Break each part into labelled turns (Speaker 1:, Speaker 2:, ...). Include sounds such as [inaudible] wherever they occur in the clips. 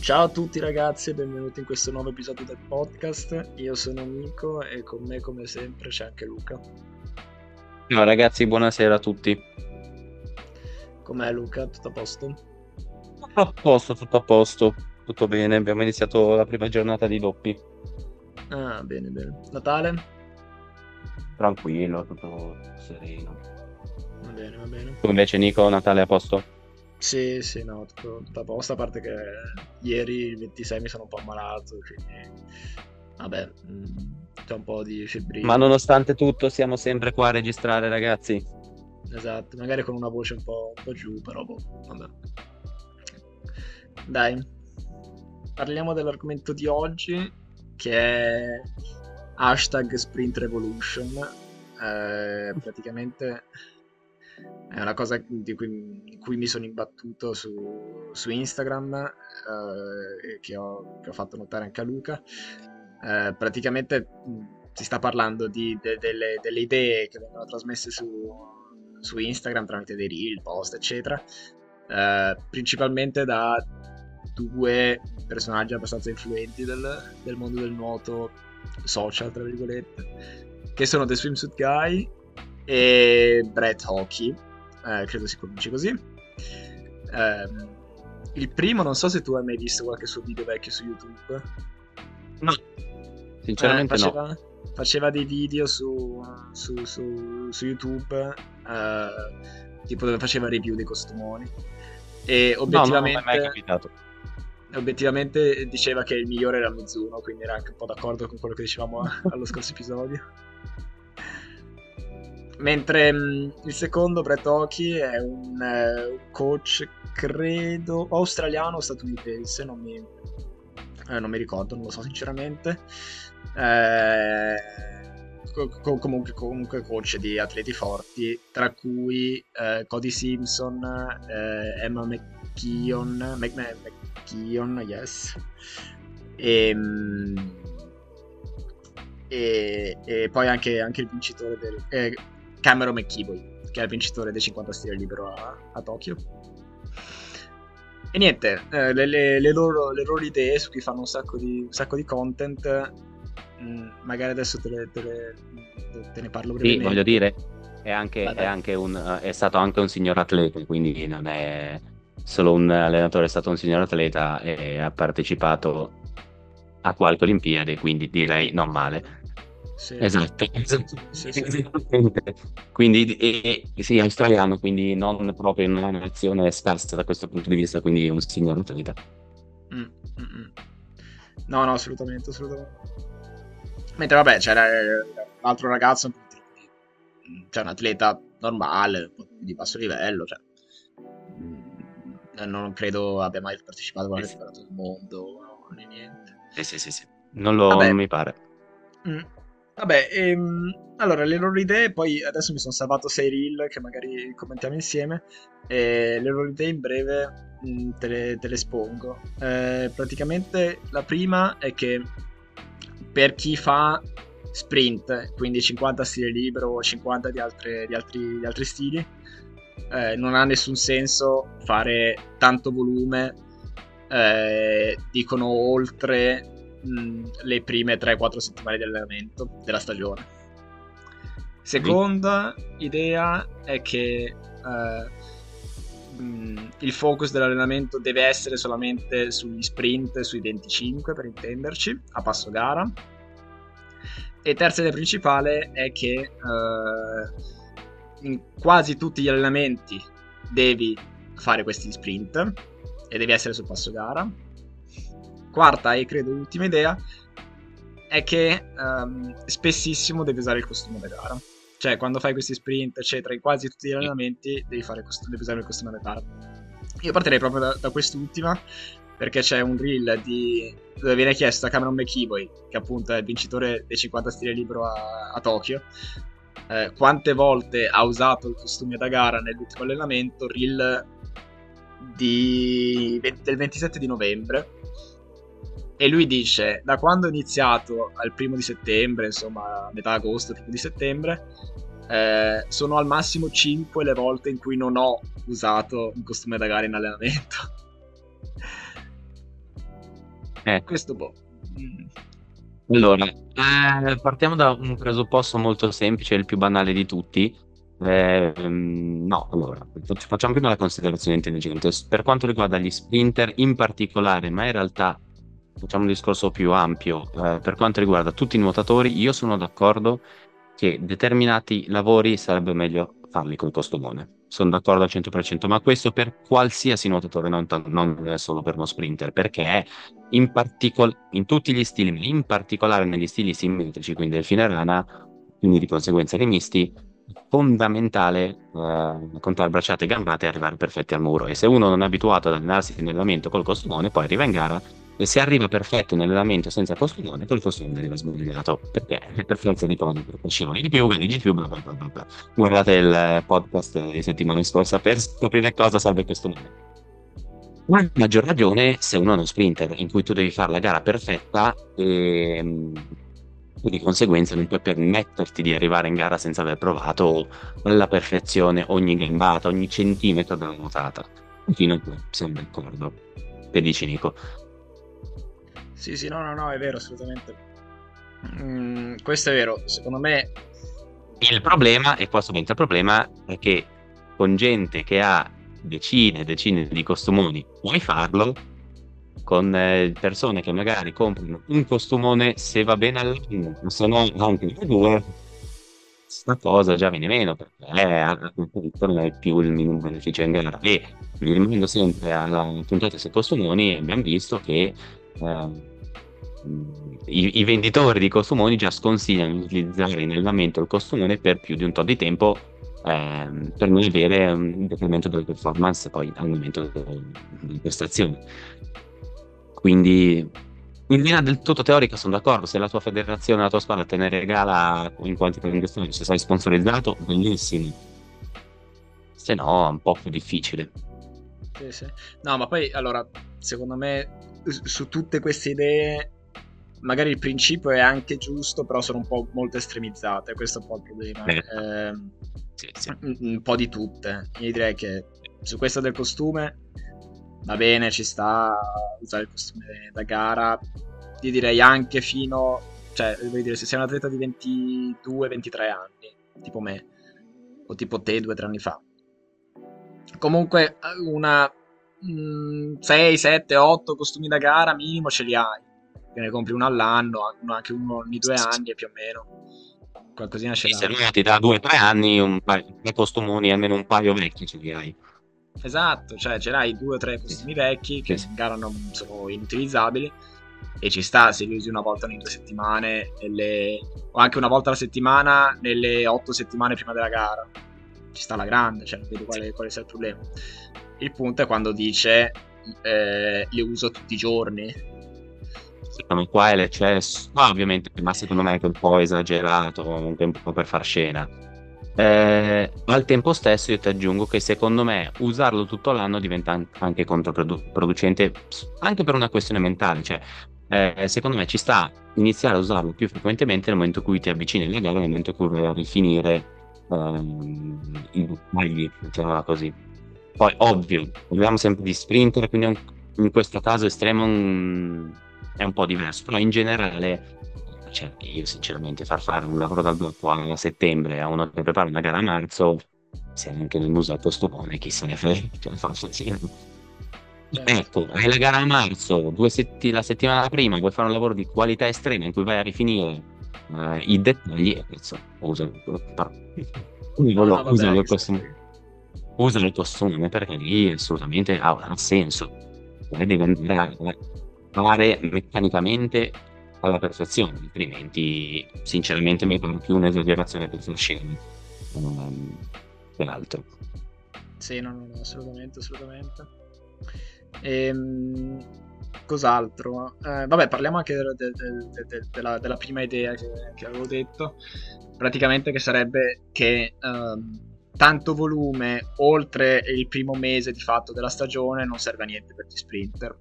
Speaker 1: Ciao a tutti ragazzi e benvenuti in questo nuovo episodio del podcast. Io sono Nico e con me come sempre c'è anche Luca.
Speaker 2: Ciao ragazzi, buonasera a tutti.
Speaker 1: Com'è Luca? Tutto a posto?
Speaker 2: Tutto a posto, tutto a posto, tutto bene. Abbiamo iniziato la prima giornata di doppi.
Speaker 1: Ah, bene, bene. Natale?
Speaker 2: Tranquillo, tutto sereno.
Speaker 1: Va bene, va bene.
Speaker 2: Tu invece Nico, Natale a posto?
Speaker 1: Sì, sì, no, tutto, tutto a posto, a parte che ieri il 26 mi sono un po' ammalato, quindi vabbè, mm, c'è un po' di febbrina.
Speaker 2: Ma nonostante tutto siamo sempre qua a registrare ragazzi.
Speaker 1: Esatto, magari con una voce un po', un po' giù, però boh, vabbè. Dai, parliamo dell'argomento di oggi, che è hashtag Sprint Revolution. Eh, praticamente è una cosa di cui, in cui mi sono imbattuto su, su Instagram eh, che, ho, che, ho, fatto notare anche a Luca. Eh, praticamente mh, si sta parlando di, de, delle, delle, idee che vengono trasmesse su, su, Instagram tramite dei reel, post, eccetera, eh, principalmente da due personaggi abbastanza influenti del, del mondo del nuoto social, tra virgolette, che sono The Swimsuit Guy e Brett Hockey, eh, credo si pronunci così. Eh, il primo, non so se tu hai mai visto qualche suo video vecchio su YouTube.
Speaker 2: No, sinceramente
Speaker 1: eh, faceva,
Speaker 2: no.
Speaker 1: Faceva dei video su, su, su, su YouTube, eh, tipo dove faceva review dei costumoni. E obiettivamente...
Speaker 2: No, non è mai capitato
Speaker 1: obiettivamente diceva che il migliore era Mizuno, quindi era anche un po' d'accordo con quello che dicevamo allo scorso episodio. Mentre mh, mm, il secondo, Brett Hockey, è un uh, coach, credo, australiano o statunitense, non mi, eh, non mi ricordo, non lo so sinceramente. Eh, co- comunque, comunque, coach di atleti forti, tra cui eh, Cody Simpson, eh, Emma McKeon, Mc- McKeon, yes. E, ehm, e, e, poi anche, anche il vincitore del... Eh, Cameron McKeeboy, che è il vincitore dei 50 stile libero a, a Tokyo. E niente, eh, le, le, le, loro, le, loro, idee su cui fanno un sacco di, un sacco di content, mh, mm, magari adesso te, te, te, ne parlo brevemente.
Speaker 2: Sì, voglio dire, è, anche, è, anche un, è stato anche un signor atleta, quindi non è solo un allenatore, è stato un signor atleta e ha partecipato a qualche Olimpiade, quindi direi non male.
Speaker 1: Sì.
Speaker 2: Esatto, sì, sì. quindi e, sì, australiano, quindi non proprio in una nazione scarsa da questo punto di vista, quindi un signor atleta.
Speaker 1: Mm, mm, mm. No, no, assolutamente, assolutamente. Mentre vabbè, c'era l'altro ragazzo, cioè un atleta normale, di basso livello, cioè mm, non credo abbia mai partecipato a campionato del mondo, no, né niente.
Speaker 2: Sì, sì, sì, sì. Non, lo, non mi pare.
Speaker 1: Mm. Vabbè, ehm, allora le loro idee, poi adesso mi sono salvato 6 reel che magari commentiamo insieme. E le loro idee in breve mh, mm, te, le, te, le, espongo. Eh, praticamente la prima è che per chi fa sprint, quindi 50 stile libero o 50 di, altre, di, altri, di altri, stili, eh, non ha nessun senso fare tanto volume. Eh, dicono oltre le prime 3-4 settimane di allenamento della stagione. Seconda idea è che uh, mh, il focus dell'allenamento deve essere solamente sugli sprint, sui 25 per intenderci, a passo gara. E terza idea principale è che uh, in quasi tutti gli allenamenti devi fare questi sprint e devi essere sul passo gara quarta e credo ultima idea è che um, spessissimo devi usare il costume da gara. Cioè, quando fai questi sprint, eccetera, in quasi tutti gli allenamenti devi, cost- devi usare il costume da gara. Io partirei proprio da, da quest'ultima, perché c'è un reel di... dove viene chiesto a Cameron McKeeboy, che appunto è il vincitore dei 50 stile libero a, a Tokyo, eh, quante volte ha usato il costume da gara nell'ultimo allenamento, reel di... del 27 di novembre, e lui dice, da quando ho iniziato al primo di settembre, insomma a metà agosto, primo di settembre, eh, sono al massimo 5 le volte in cui non ho usato un costume da gara in allenamento. Eh. Questo boh.
Speaker 2: Mm. Allora, eh, partiamo da un presupposto molto semplice, il più banale di tutti. Eh, no, allora, facciamo prima la considerazione intelligente. Per quanto riguarda gli sprinter in particolare, ma in realtà facciamo un discorso più ampio, eh, per quanto riguarda tutti i nuotatori, io sono d'accordo che determinati lavori sarebbe meglio farli col costumone. Sono d'accordo al 100%, ma questo per qualsiasi nuotatore, non, non solo per uno sprinter, perché in, particol- in tutti gli stili, in particolare negli stili simmetrici, quindi del fine rana, quindi di conseguenza dei misti, fondamentale eh, contare bracciate e gambate e arrivare perfetti al muro. E se uno non è abituato ad allenarsi nell'allenamento col costumone, poi arriva in gara e se arriva perfetto nell'allenamento senza costumone, col costumone arriva sbagliato perché per forza di cose scivoli di più, di più, bla bla bla. Guardate il podcast di settimana scorsa per scoprire cosa serve questo nome. Ma a maggior ragione se uno è uno sprinter in cui tu devi fare la gara perfetta e di conseguenza non puoi permetterti di arrivare in gara senza aver provato alla perfezione ogni gambata, ogni centimetro della nuotata. Fino a qui siamo d'accordo. Che dici Nico?
Speaker 1: Sì, sì, no, no, no, è vero, assolutamente. Mm, questo è vero, secondo me...
Speaker 2: Il problema, e qua subentra il problema, è che con gente che ha decine e decine di costumoni puoi farlo, con eh, persone che magari comprano un costumone se va bene all'anno, se no anche due, questa cosa già viene meno perché a non è più il minimo beneficio in gara. E rimanendo sempre alla puntata sui costumoni abbiamo visto che eh, i, i, venditori di costumoni già sconsigliano di utilizzare in allenamento il costumone per più di un tot di tempo ehm, per non avere un decremento delle performance poi aumento delle, delle prestazioni. Quindi in linea del tutto teorica sono d'accordo, se la tua federazione, la tua squadra te ne regala in quantità di questione, se sei sponsorizzato, bellissimo. Se no, è un po' più difficile.
Speaker 1: Sì, sì. No, ma poi allora, secondo me su tutte queste idee magari il principio è anche giusto, però sono un po' molto estremizzate, questo è un po' il problema. Eh. Eh, sì, sì. Un, un, po' di tutte. Io direi che su questa del costume va bene, ci sta usare il costume da gara. Io direi anche fino, cioè, voglio dire, se sei un atleta di 22-23 anni, tipo me, o tipo te due o tre anni fa. Comunque una 6, 7, 8 costumi da gara minimo ce li hai. Che ne compri uno all'anno, anche uno ogni due anni più o meno. Qualcosina ce l'hai.
Speaker 2: Se lui ti dà 2-3 anni, un paio di costumoni, almeno un paio vecchi ce li hai.
Speaker 1: Esatto, cioè ce l'hai due o tre costumi vecchi che in gara non sono inutilizzabili e ci sta se li usi una volta ogni due settimane le... o anche una volta alla settimana nelle otto settimane prima della gara ci sta la grande, cioè non vedo quale, quale sia il problema il punto è quando dice eh, le uso tutti i giorni.
Speaker 2: Secondo me qua è l'eccesso, ma ovviamente, ma secondo me è un po' esagerato, comunque un po' per far scena. Eh, al tempo stesso io ti aggiungo che secondo me usarlo tutto l'anno diventa anche controproducente anche per una questione mentale, cioè eh, secondo me ci sta iniziare a usarlo più frequentemente nel momento in cui ti avvicini alle gare, nel momento in cui a rifinire ehm, i dettagli, mettiamola così. Poi, ovvio, parliamo sempre di sprinter, quindi in questo caso estremo è un po' diverso, però in generale, cioè, io sinceramente far fare un lavoro dal blocco a settembre a uno che prepara una gara a marzo, se anche nel muso al costone, chi se ne frega, cioè, [laughs] fa. Ecco, hai la gara a marzo, due setti- la settimana prima vuoi fare un lavoro di qualità estrema in cui vai a rifinire uh, i dettagli e cazzo, usa il costone usa il tuo costume perché lì assolutamente ha, ha senso. Poi devi andare a fare meccanicamente alla perfezione, altrimenti sinceramente mi pare più un'esagerazione per scena um, che altro.
Speaker 1: Sì, no, no, assolutamente, assolutamente. Ehm, cos'altro? Eh, vabbè, parliamo anche de, de, de, della, della, prima idea che, che, avevo detto, praticamente che sarebbe che um, tanto volume oltre il primo mese di fatto della stagione non serve a niente per gli sprinter.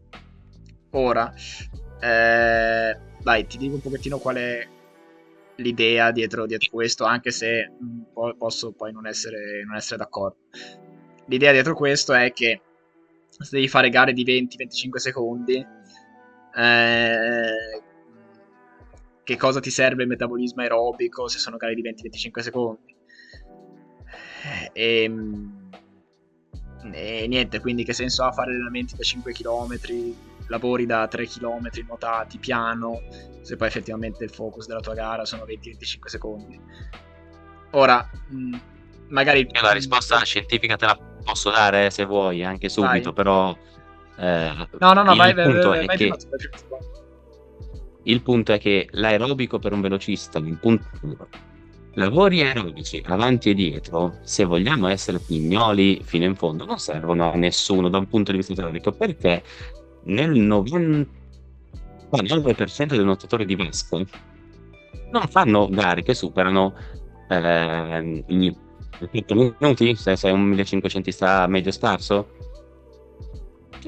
Speaker 1: Ora, eh, dai, ti dico un pochettino qual è l'idea dietro, dietro questo, anche se mm, posso poi non essere, non essere d'accordo. L'idea dietro questo è che se devi fare gare di 20-25 secondi, Eh, che cosa ti serve il metabolismo aerobico se sono gare di 20-25 secondi? E, ehm, e niente, quindi che senso ha fare allenamenti da 5 km, lavori da 3 km nuotati piano, se poi effettivamente il focus della tua gara sono 20-25 secondi. Ora, magari...
Speaker 2: la risposta scientifica te la posso dare se vuoi, anche subito, vai. però...
Speaker 1: Eh, no, no, no, vai, vai, vai, vai,
Speaker 2: che... Il punto è che l'aerobico per un velocista, il punto lavori aerobici avanti e dietro, se vogliamo essere pignoli fino in fondo, non servono a nessuno da un punto di vista teorico perché nel 99% dei nuotatori di vasco non fanno gare che superano eh, i 8 minuti se sei un 1500 medio scarso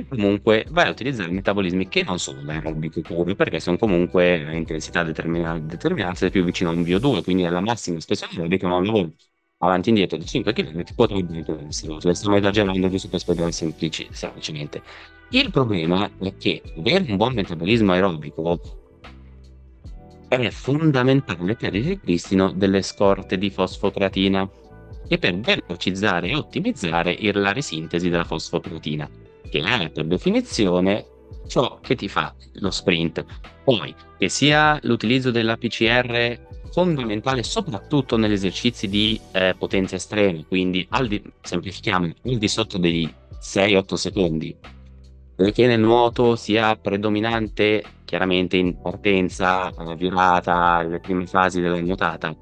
Speaker 2: comunque vai a utilizzare metabolismi che non sono aerobici pure, perché sono comunque a intensità determinata più vicino a un VO2, quindi alla massima espressione aerobica, ma un avanti e indietro di 5 km potrebbe essere lo stiamo esagerando giusto per spiegare semplici, semplicemente. Il problema è che avere un buon metabolismo aerobico è fondamentale per il ripristino delle scorte di fosfocreatina e per velocizzare e ottimizzare la risintesi della fosfocreatina che è per definizione ciò che ti fa lo sprint. Poi, che sia l'utilizzo della PCR fondamentale soprattutto negli esercizi di eh, potenza estrema, quindi al di, semplifichiamo, al di sotto dei 6-8 secondi, perché nel nuoto sia predominante chiaramente in partenza, eh, virata, le prime fasi della nuotata.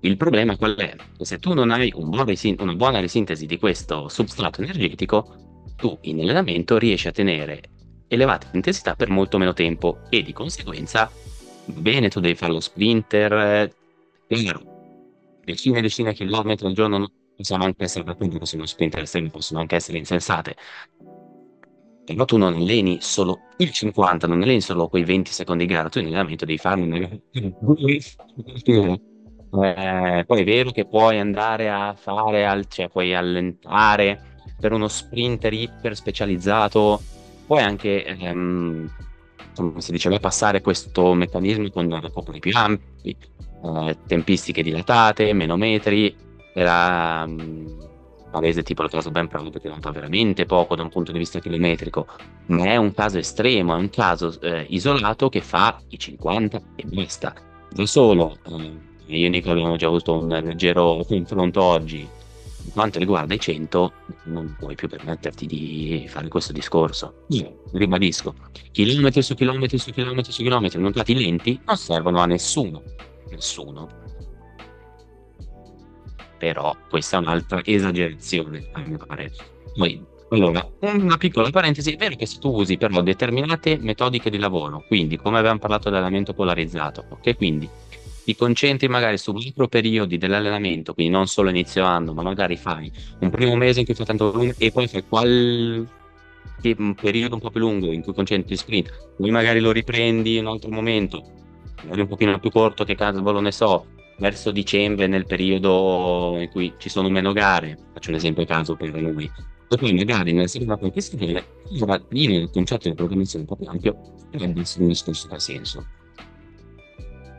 Speaker 2: Il problema qual è? Che se tu non hai un buon risin- una buona risintesi di questo substrato energetico, tu in allenamento riesci a tenere elevate intensità per molto meno tempo e di conseguenza bene tu devi fare lo sprinter chiaro decine e decine di chilometri al giorno possono anche essere appunto se sprinter estremo possono anche essere insensate. Però tu non alleni solo il 50 non alleni solo quei 20 secondi di gara tu in allenamento devi fare una [laughs] eh, poi è vero che puoi andare a fare al, cioè puoi allentare per uno sprinter iper specializzato puoi anche ehm, come si diceva passare questo meccanismo con recuperi più ampi eh, tempistiche dilatate meno metri era um, palese tipo il caso Ben Proud che nota veramente poco da un punto di vista chilometrico ma è un caso estremo è un caso eh, isolato che fa i 50 e basta. Da solo eh, io e Nico abbiamo già avuto un leggero confronto oggi quanto riguarda i 100 non puoi più permetterti di fare questo discorso. Io ribadisco, chilometri su chilometri su chilometri su chilometri nuotati lenti non servono a nessuno. Nessuno. Però questa è un'altra esagerazione, a mio parere. Allora, una piccola parentesi, è vero che se tu usi però determinate metodiche di lavoro, quindi come abbiamo parlato dell'allenamento polarizzato, ok? Quindi ti concentri magari su micro periodi dell'allenamento, quindi non solo inizio anno, ma magari fai un primo mese in cui fai tanto volume e poi fai qualche un periodo un po' più lungo in cui concentri sprint, poi magari lo riprendi in un altro momento, magari un pochino più corto che caso ne so, verso dicembre nel periodo in cui ci sono meno gare, faccio un esempio a caso per noi, e poi magari nella seconda competizione, allora lì nel concetto di programmazione un po' più ampio, essere un discorso che ha senso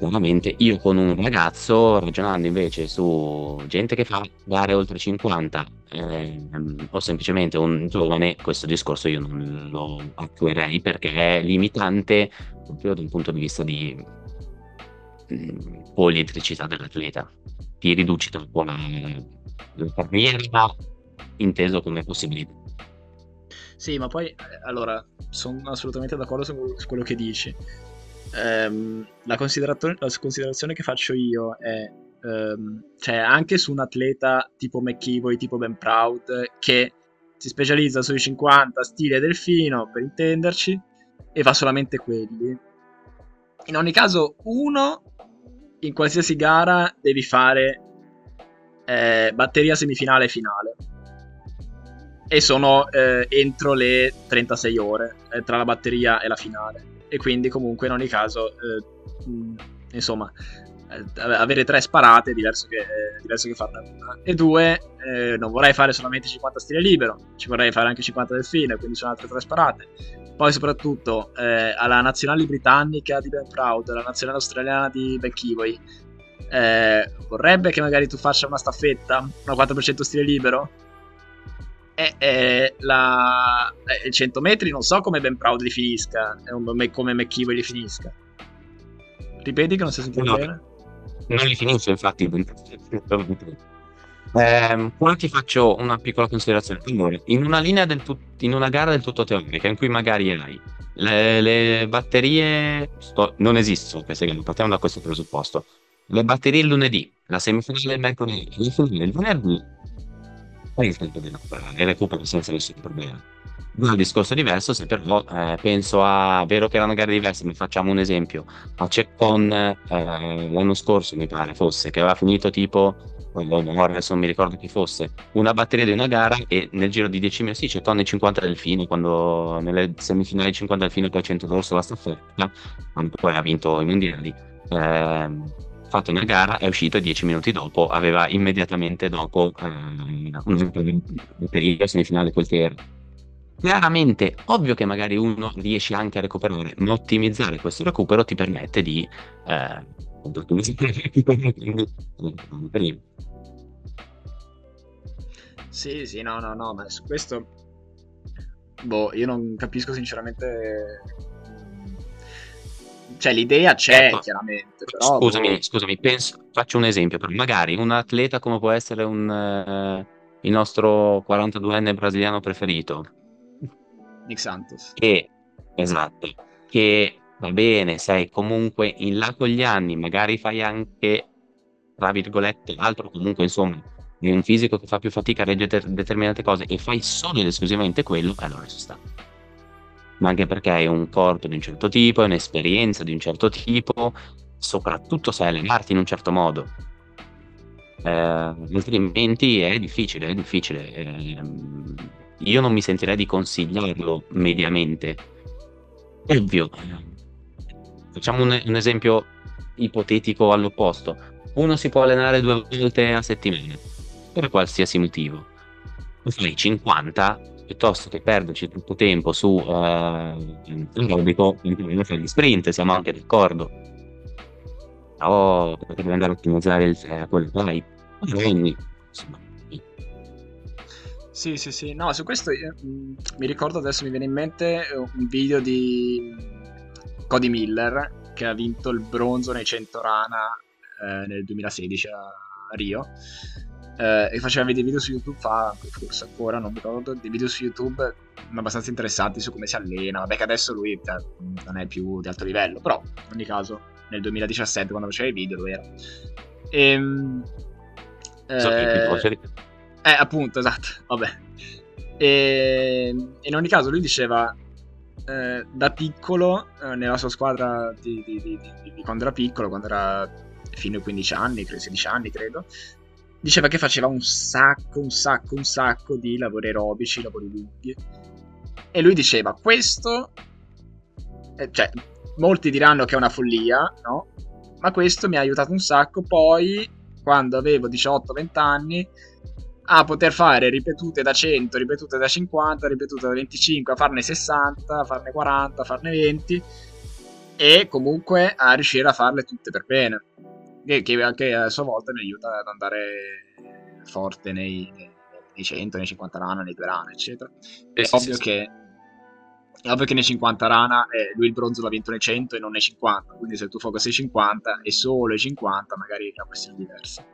Speaker 2: chiaramente io con un ragazzo ragionando invece su gente che fa gare oltre 50 ehm, o semplicemente un giovane questo discorso io non lo attuerei perché è limitante proprio dal punto di vista di mh, mm, dell'atleta. Ti riduci troppo la, la carriera inteso come possibilità.
Speaker 1: Sì ma poi eh, allora sono assolutamente d'accordo su quello che dici ehm, la, considerazione, la, considerazione che faccio io è ehm, cioè anche su un atleta tipo McKevoy, tipo Ben Proud, che si specializza sui 50 stile delfino, per intenderci, e fa solamente quelli. In ogni caso, uno, in qualsiasi gara devi fare eh, batteria semifinale e finale. E sono eh, entro le 36 ore eh, tra la batteria e la finale e quindi comunque in ogni caso, eh, insomma, eh, avere tre sparate è diverso che, è diverso che farne una. E due, eh, non vorrei fare solamente 50 stile libero, ci vorrei fare anche 50 delfine, quindi sono altre tre sparate. Poi soprattutto eh, alla nazionale britannica di Ben Proud, alla nazionale australiana di Ben Kivoy, eh, vorrebbe che magari tu faccia una staffetta, una 4% stile libero? E, e la, eh, 100 metri non so come Ben Proud li finisca, come McKeevoy li finisca. Ripeti che non si sente no, bene?
Speaker 2: Non li finisce infatti. Eh, qua ti faccio una piccola considerazione. Allora, in una linea del tut- in una gara del tutto teorica, in cui magari hai le, le batterie, sto, non esistono queste gare, partiamo da questo presupposto. Le batterie il lunedì, la semifinale il mercoledì, il venerdì, fai il di recuperare e recuperi senza nessun problema. Un discorso diverso se però eh, penso a, vero che erano gare diverse, mi facciamo un esempio, a Ceccon eh, l'anno scorso mi pare fosse, che aveva finito tipo, adesso non mi ricordo chi fosse, una batteria di una gara e nel giro di 10 minuti, sì, Ceccon e 50 delfini, quando nelle semifinali 50 delfini poi 100 d'orso la staffetta, poi ha vinto i mondiali. Eh, fatto una gara, è uscito 10 minuti dopo, aveva immediatamente dopo eh, una batteria semifinale che era. Chiaramente, ovvio che magari uno riesce anche a recuperare, ma ottimizzare questo recupero ti permette di eh,
Speaker 1: Sì, sì, no, no, no, ma su questo boh, io non capisco sinceramente cioè l'idea c'è ecco, chiaramente però,
Speaker 2: scusami, boh... scusami penso, faccio un esempio magari un atleta come può essere un, uh, il nostro 42enne brasiliano preferito
Speaker 1: Nick Santos.
Speaker 2: Che, esatto, che va bene, sei comunque in là con gli anni, magari fai anche, tra virgolette, altro comunque insomma, è un fisico che fa più fatica a reggere determinate cose e fai solo ed esclusivamente quello, allora ci sta. Ma anche perché hai un corpo di un certo tipo, hai un'esperienza di un certo tipo, soprattutto sai allenarti in un certo modo. Eh, altrimenti è difficile, è difficile. Eh, io non mi sentirei di consigliarlo mediamente. Ovvio. Facciamo un, un esempio ipotetico all'opposto. Uno si può allenare due volte a settimana, per qualsiasi motivo. Fai 50 piuttosto che perderci tutto tempo su uh, aerobico, fai gli sprint, siamo anche d'accordo. Però potrebbe andare a ottimizzare il, eh, quello che hai. Quindi, insomma,
Speaker 1: sì, sì, sì. No, su questo io, mh, mm, mi ricordo adesso mi viene in mente eh, un video di Cody Miller che ha vinto il bronzo nei 100 rana eh, nel 2016 a Rio. Eh, e faceva dei video su YouTube, fa forse ancora, non mi ricordo, dei video su YouTube abbastanza interessanti su come si allena. Vabbè, che adesso lui cioè, non è più di alto livello, però in ogni caso nel 2017 quando faceva i video lo era. Ehm, eh, eh, appunto, esatto, vabbè. E, in ogni caso lui diceva, eh, da piccolo, eh, nella sua squadra di, di, di, di, quando era piccolo, quando era fino ai 15 anni, 16 anni credo, diceva che faceva un sacco, un sacco, un sacco di lavori aerobici, lavori lunghi. E lui diceva, questo, eh, cioè, molti diranno che è una follia, no? Ma questo mi ha aiutato un sacco. Poi, quando avevo 18-20 anni, a poter fare ripetute da 100, ripetute da 50, ripetute da 25, a farne 60, a farne 40, a farne 20 e comunque a riuscire a farle tutte per bene. Che, che anche a sua volta mi aiuta ad andare forte nei, nei 100, nei 50 rana, nei 2 rana, eccetera. È, sì, ovvio, sì, che, è ovvio che nei 50 rana eh, lui il bronzo l'ha vinto nei 100 e non nei 50, quindi se tu focus ai 50 e solo ai 50 magari è una questione diversa.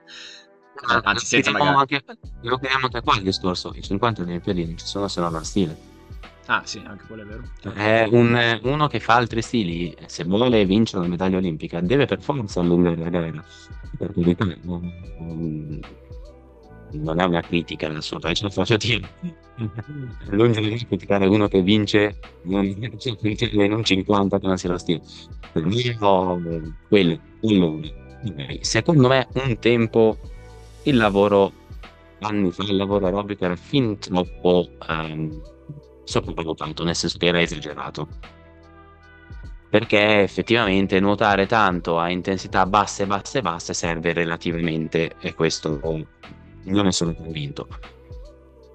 Speaker 2: Ah, anzi, senza magari... anche, lo chiamiamo anche qua il discorso, i 50 Olimpiadi non ci sono se non a stile.
Speaker 1: Ah sì, anche quello è vero.
Speaker 2: È un, uno che fa altri stili, se vuole vincere la medaglia olimpica, deve per forza allungare la gara. Non, non è una critica assolutamente, ce la faccio dire. Lungi di criticare uno che vince non, non 50 che non sia lo stile. Per me, no, quello, quello. Secondo me un tempo il lavoro anni fa il lavoro aerobico era fin troppo um, sopravvalutato, nel senso che era esagerato. perché effettivamente nuotare tanto a intensità basse, basse, basse serve relativamente e questo non ne sono convinto.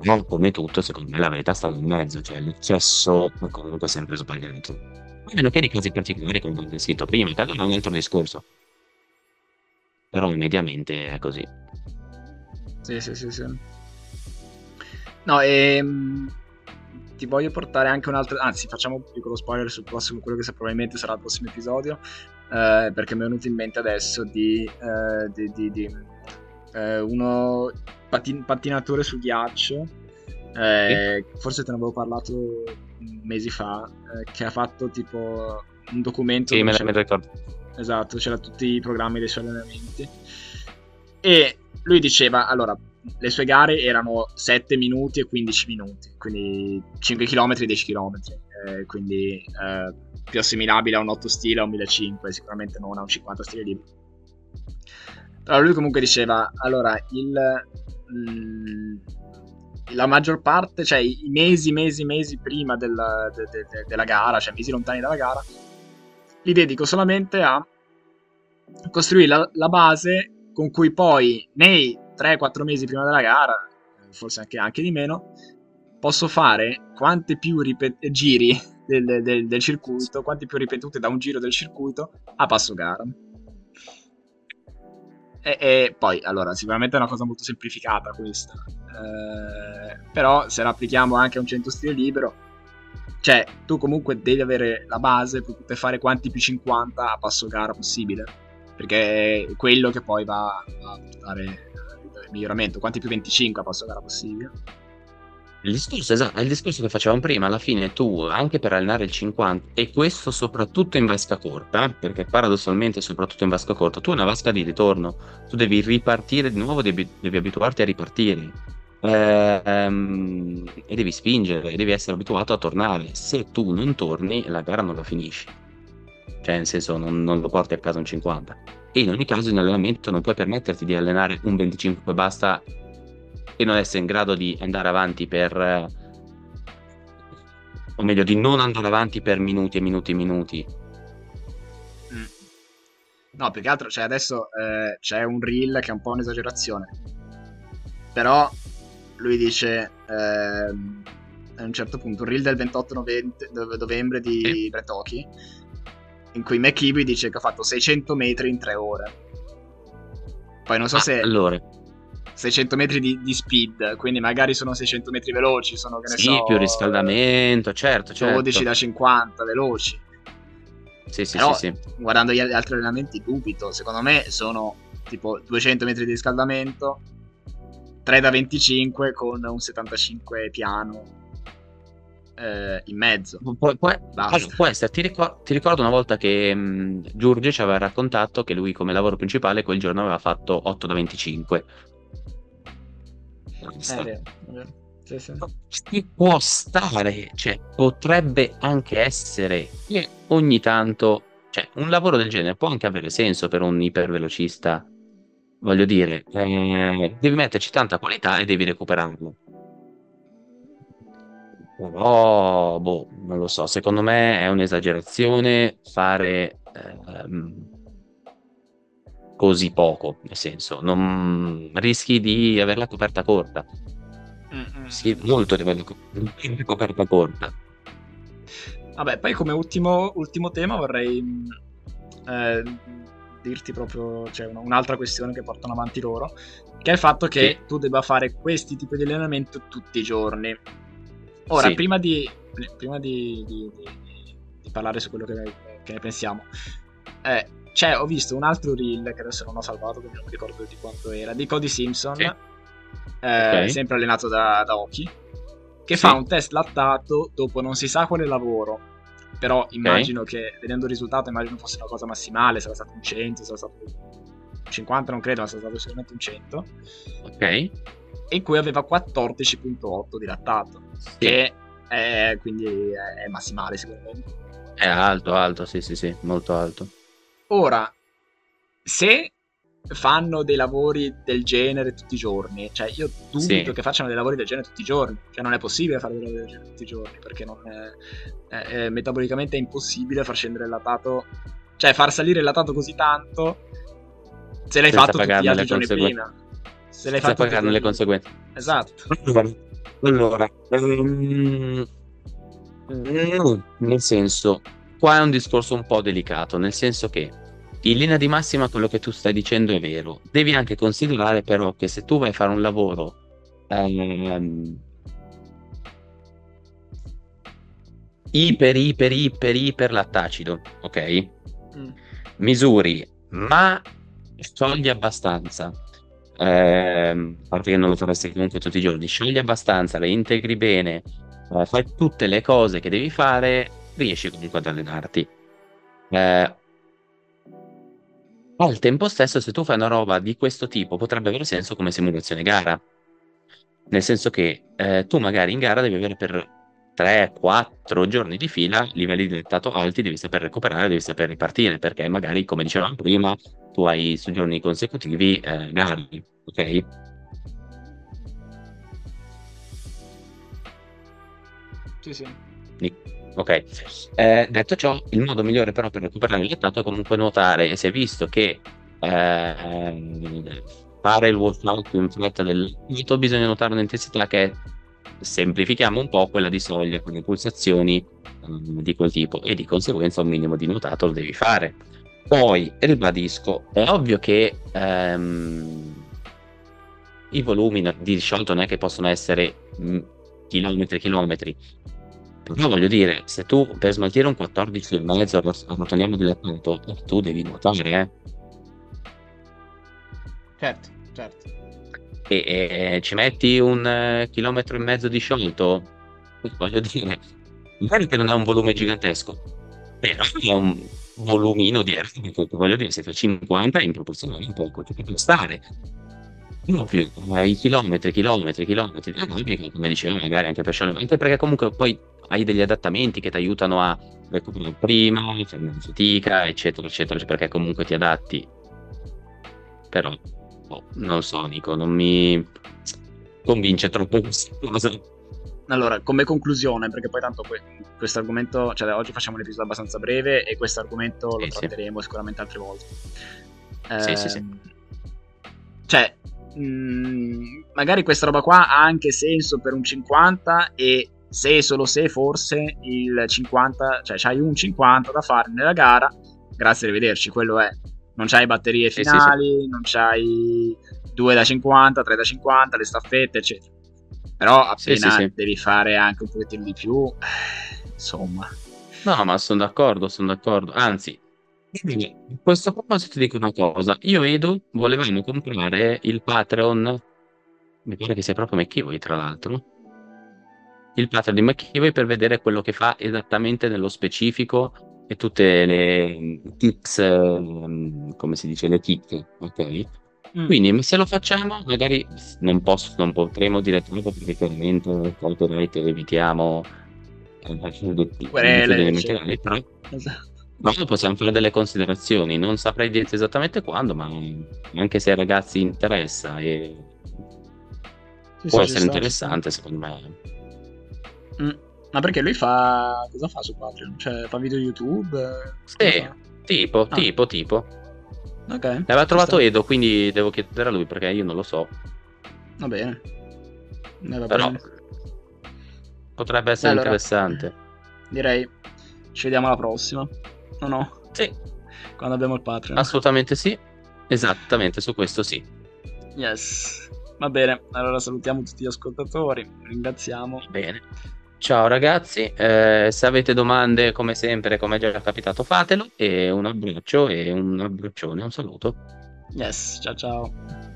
Speaker 2: Ma come tutto, secondo me la verità sta in mezzo, cioè l'eccesso è comunque sempre sbagliato. A meno che di casi particolari come ho descritto prima, allora è un altro discorso. Però mediamente è così.
Speaker 1: Sì, sì, sì, sì. No, ehm, ti voglio portare anche un altro. Anzi, facciamo un piccolo spoiler sul prossimo, quello che probabilmente sarà il prossimo episodio. Eh, perché mi è venuto in mente adesso di, eh, di, di, di eh, uno patin- pattinatore sul ghiaccio. Eh, sì. Forse te ne avevo parlato mesi fa. Eh, che ha fatto tipo un documento.
Speaker 2: Sì, me ne ricordo.
Speaker 1: Esatto, c'era tutti i programmi dei suoi allenamenti. E lui diceva: Allora, le sue gare erano 7 minuti e 15 minuti, quindi 5 km e 10 km, eh, quindi eh, più assimilabile a un 8 stile o un 1500, sicuramente non a un 50 stile libero. Però lui comunque diceva, allora, il, mh, la maggior parte, cioè i mesi, mesi, mesi prima della, de, de, de, della gara, cioè mesi lontani dalla gara, li dedico solamente a costruire la, la base con cui poi nei 3-4 mesi prima della gara, forse anche, anche di meno, posso fare quante più ripet- giri del, del, del, circuito, quante più ripetute da un giro del circuito a passo gara. E, e poi, allora, sicuramente è una cosa molto semplificata questa, eh, però se la applichiamo anche a un 100 stile libero, cioè tu comunque devi avere la base per fare quanti più 50 a passo gara possibile, perché è quello che poi va a portare miglioramento, quanti più 25 a passo gara possibile.
Speaker 2: Il discorso, esatto, è il discorso che facevamo prima, alla fine tu, anche per allenare il 50, e questo soprattutto in vasca corta, perché paradossalmente soprattutto in vasca corta, tu hai una vasca di ritorno, tu devi ripartire di nuovo, devi, devi abituarti a ripartire, eh, ehm, e devi spingere, devi essere abituato a tornare. Se tu non torni, la gara non la finisci. Cioè, nel senso, non, non lo porti a casa un 50 e in ogni caso in allenamento non puoi permetterti di allenare un 25 e basta e non essere in grado di andare avanti per o meglio di non andare avanti per minuti e minuti e minuti
Speaker 1: mm. no più che altro cioè adesso eh, c'è un reel che è un po' un'esagerazione però lui dice eh, a un certo punto un reel del 28 novembre, novembre di sì. Bretochi in cui McKibby dice che ha fatto 600 metri in 3 ore. Poi non so ah, se...
Speaker 2: Allora.
Speaker 1: 600 metri di, di, speed, quindi magari sono 600 metri veloci, sono che ne
Speaker 2: sì,
Speaker 1: so...
Speaker 2: più riscaldamento, certo, certo.
Speaker 1: 12 da 50 veloci.
Speaker 2: Sì, sì,
Speaker 1: Però,
Speaker 2: sì, sì.
Speaker 1: guardando gli altri allenamenti dubito, secondo me sono tipo 200 metri di riscaldamento, 3 da 25 con un 75 piano eh, in mezzo.
Speaker 2: Pu- può, allora, può essere, ti, ricor- ti, ricordo una volta che mh, Giorgio ci aveva raccontato che lui come lavoro principale quel giorno aveva fatto 8 da 25.
Speaker 1: È vero, vero. Sì, sì.
Speaker 2: Ci può stare, cioè potrebbe anche essere che ogni tanto, cioè un lavoro del genere può anche avere senso per un ipervelocista, voglio dire, eh, devi metterci tanta qualità e devi recuperarlo. Però, boh, non lo so, secondo me è un'esagerazione fare ehm, così poco, nel senso, non rischi di avere la coperta corta. Sì, molto di avere la coperta corta.
Speaker 1: Vabbè, poi come ultimo, ultimo tema vorrei eh, dirti proprio cioè, un'altra questione che portano avanti loro, che è il fatto che sì. tu debba fare questi tipi di allenamento tutti i giorni Ora, sì. prima, di, prima di, di, di, parlare su quello che, che ne pensiamo, eh, c'è, ho visto un altro reel che adesso non ho salvato, quindi non mi ricordo di quanto era, di Cody Simpson, sì. eh, okay. sempre allenato da, da Oki, che sì. fa un test lattato dopo non si sa quale lavoro. Però immagino okay. che, vedendo il risultato, immagino fosse una cosa massimale, sarà stato un 100, sarà stato 50, non credo, ma sarà stato sicuramente un 100.
Speaker 2: Ok
Speaker 1: in cui aveva 14.8 di lattato, sì. che è, quindi è massimale sicuramente.
Speaker 2: È alto, alto, sì, sì, sì, molto alto.
Speaker 1: Ora, se fanno dei lavori del genere tutti i giorni. Cioè, io dubito sì. che facciano dei lavori del genere tutti i giorni. Cioè, non è possibile fare dei lavori del genere tutti i giorni, perché è, è, è, metabolicamente è impossibile far scendere il latato, cioè far salire il latato così tanto se l'hai Senza fatto tutti gli altri giorni prima.
Speaker 2: Se l'hai fatto pagarne le conseguenze.
Speaker 1: Esatto.
Speaker 2: Allora, um, nel senso, qua è un discorso un po' delicato, nel senso che in linea di massima quello che tu stai dicendo è vero. Devi anche considerare però che se tu vai a fare un lavoro ehm, iper, iper, iper, iper lattacido, ok? Mm. Misuri, ma sciogli abbastanza. Eh, a parte che non lo faresti comunque tutti i giorni, sciogli abbastanza, le integri bene, eh, fai tutte le cose che devi fare, riesci comunque ad allenarti. Eh, al tempo stesso, se tu fai una roba di questo tipo, potrebbe avere senso come simulazione gara. Nel senso che eh, tu magari in gara devi avere per 3-4 giorni di fila livelli di dettato alti, devi saper recuperare, devi saper ripartire, perché magari, come dicevamo prima, tu hai su giorni consecutivi eh, gare, ok?
Speaker 1: Sì, sì.
Speaker 2: Ok, eh, detto ciò, il modo migliore però per recuperare il dettato è comunque nuotare e si è visto che eh, fare il workout in fretta del nuoto bisogna nuotare un'intensità che semplifichiamo un po' quella di soglia con le pulsazioni um, di quel tipo e di conseguenza un minimo di nuotato lo devi fare. Poi ribadisco, è ovvio che um, i volumi di sciolto non è che possono essere mm, chilometri e chilometri, però voglio dire, se tu per smaltire un 14,5 arrotoliamo dilettante, tu devi nuotare, eh.
Speaker 1: Certo, certo.
Speaker 2: E, e ci metti un eh, chilometro e mezzo di sciolto, voglio dire, magari che non è un volume gigantesco, però è un volumino di aereo, voglio dire, se fai 50 in proporzione un poco, ci può stare. No, più, i chilometri, chilometri, chilometri, come dicevo, magari anche per anche perché comunque poi hai degli adattamenti che ti aiutano a recuperare prima, fare fatica, eccetera, eccetera, perché comunque ti adatti. Però, oh, non so, Nico, non mi convince troppo questa cosa.
Speaker 1: Allora, come conclusione, perché poi tanto questo argomento, cioè oggi facciamo un episodio abbastanza breve e questo argomento lo tratteremo sì. sicuramente altre volte.
Speaker 2: Eh, sì, sì, sì. Ehm,
Speaker 1: cioè, mh, mm, magari questa roba qua ha anche senso per un 50 e se solo se forse il 50, cioè c'hai un 50 da fare nella gara, grazie, arrivederci, quello è. Non c'hai batterie finali, eh sì, sì. non c'hai 2 da 50, 3 da 50, le staffette, eccetera. Però appena devi fare anche un pochettino di più, eh, insomma.
Speaker 2: No, ma sono d'accordo, sono d'accordo. Anzi, a questo proposito ti dico una cosa. Io e Edo volevamo comprare il Patreon, mi pare che sia proprio McKivoy tra l'altro, il Patreon di McKivoy per vedere quello che fa esattamente nello specifico e tutte le tips, ehm, come si dice, le chicche, ok? Mm. Quindi se lo facciamo, magari non, posso, non potremo dire troppo perché chiaramente copyright evitiamo
Speaker 1: eh, querele,
Speaker 2: però esatto. Ma possiamo fare delle considerazioni, non saprei dirti esattamente quando, ma anche se ai ragazzi interessa e sì, può sì, essere interessante secondo me.
Speaker 1: Mm. Ma perché lui fa... cosa fa su Patreon? Cioè fa video YouTube?
Speaker 2: Sì, tipo, ah. tipo, tipo.
Speaker 1: Ok.
Speaker 2: L'aveva trovato Edo, quindi devo chiedere a lui perché io non lo so.
Speaker 1: Va bene.
Speaker 2: Eh, va Però bene. potrebbe essere allora, interessante.
Speaker 1: Direi ci vediamo alla prossima. No, no.
Speaker 2: Sì.
Speaker 1: Quando abbiamo il Patreon.
Speaker 2: Assolutamente sì. Esattamente, su questo sì.
Speaker 1: Yes. Va bene, allora salutiamo tutti gli ascoltatori, ringraziamo.
Speaker 2: Bene. Ciao ragazzi, eh, se avete domande come sempre, come è già capitato, fatelo e un abbraccio e un abbraccione, un saluto.
Speaker 1: Yes, ciao ciao.